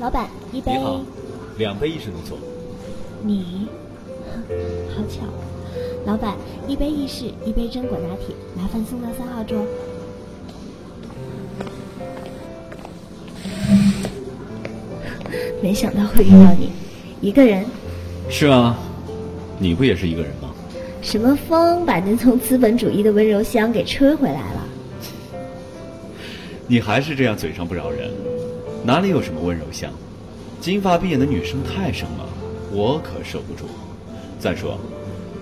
老板，一杯。你好，两杯意式浓缩。你，好巧。老板，一杯意式，一杯榛果拿铁，麻烦送到三号桌。没想到会遇到你，一个人。是啊，你不也是一个人吗？什么风把您从资本主义的温柔乡给吹回来了？你还是这样嘴上不饶人，哪里有什么温柔乡？金发碧眼的女生太生了，我可受不住。再说，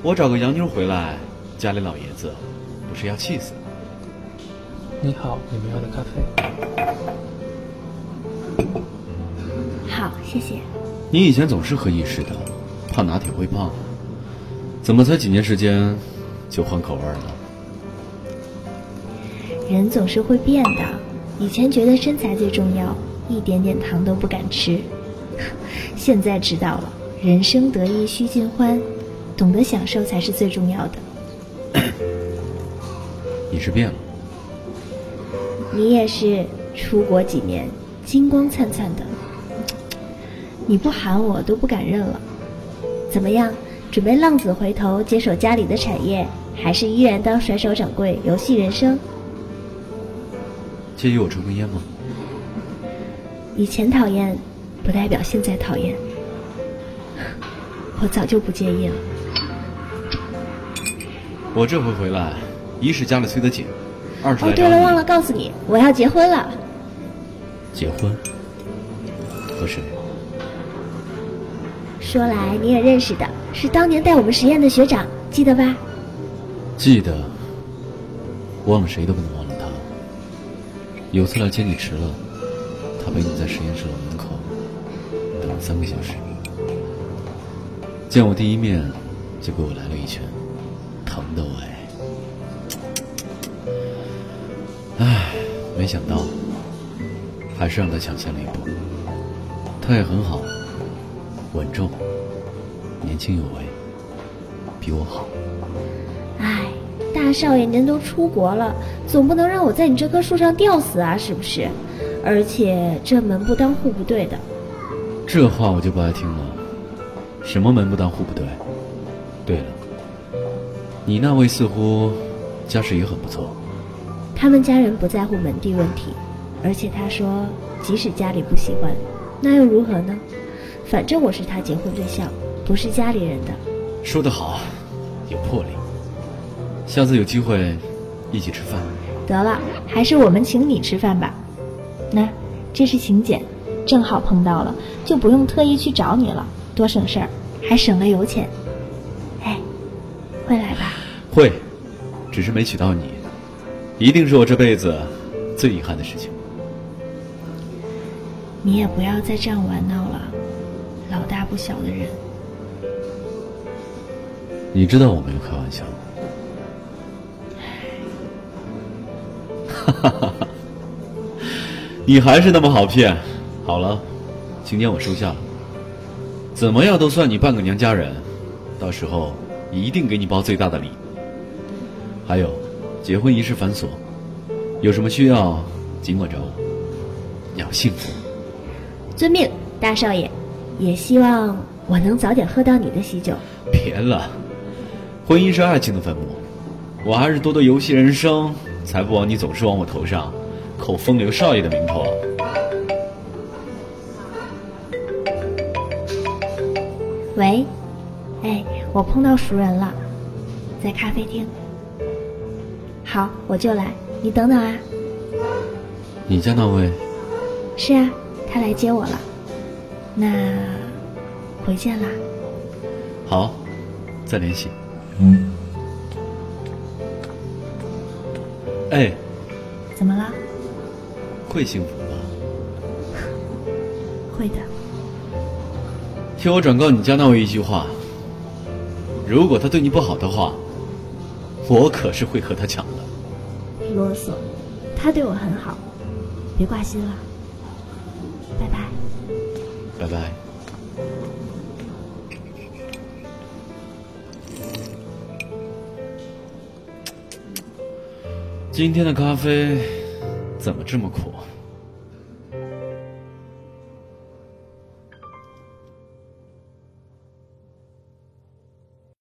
我找个洋妞回来，家里老爷子不是要气死？你好，你们要的咖啡。好，谢谢。你以前总是喝意式的，怕拿铁会胖，怎么才几年时间就换口味了？人总是会变的，以前觉得身材最重要，一点点糖都不敢吃，现在知道了，人生得意须尽欢，懂得享受才是最重要的。你是变了。你也是，出国几年，金光灿灿的。你不喊我都不敢认了。怎么样，准备浪子回头接手家里的产业，还是依然当甩手掌柜，游戏人生？介意我抽根烟吗？以前讨厌，不代表现在讨厌。我早就不介意了。我这回回来，一是家里催得紧。二哦，对了，忘了告诉你，我要结婚了。结婚？和谁？说来你也认识的，是当年带我们实验的学长，记得吧？记得。忘了谁都不能忘了他。有次来接你迟了，他陪你在实验室的门口等了三个小时。见我第一面，就给我来了一拳，疼的我哎。唉，没想到，还是让他抢先了一步。他也很好，稳重，年轻有为，比我好。唉，大少爷您都出国了，总不能让我在你这棵树上吊死啊，是不是？而且这门不当户不对的。这话我就不爱听了。什么门不当户不对？对了，你那位似乎家世也很不错。他们家人不在乎门第问题，而且他说，即使家里不喜欢，那又如何呢？反正我是他结婚对象，不是家里人的。说得好，有魄力。下次有机会一起吃饭。得了，还是我们请你吃饭吧。那，这是请柬，正好碰到了，就不用特意去找你了，多省事儿，还省了油钱。哎，会来吧？会，只是没娶到你。一定是我这辈子最遗憾的事情。你也不要再这样玩闹了，老大不小的人。你知道我没有开玩笑。哈哈哈！你还是那么好骗。好了，请柬我收下了。怎么样都算你半个娘家人，到时候一定给你包最大的礼。还有。结婚仪式繁琐，有什么需要尽管找我。要幸福。遵命，大少爷。也希望我能早点喝到你的喜酒。别了，婚姻是爱情的坟墓，我还是多多游戏人生，才不枉你总是往我头上扣风流少爷的名头。喂，哎，我碰到熟人了，在咖啡厅。好，我就来。你等等啊。你家那位？是啊，他来接我了。那，回见啦。好，再联系。嗯。哎。会幸福吧？会的。替我转告你家那位一句话：如果他对你不好的话。我可是会和他抢的。啰嗦，他对我很好，别挂心了。拜拜。拜拜。今天的咖啡怎么这么苦？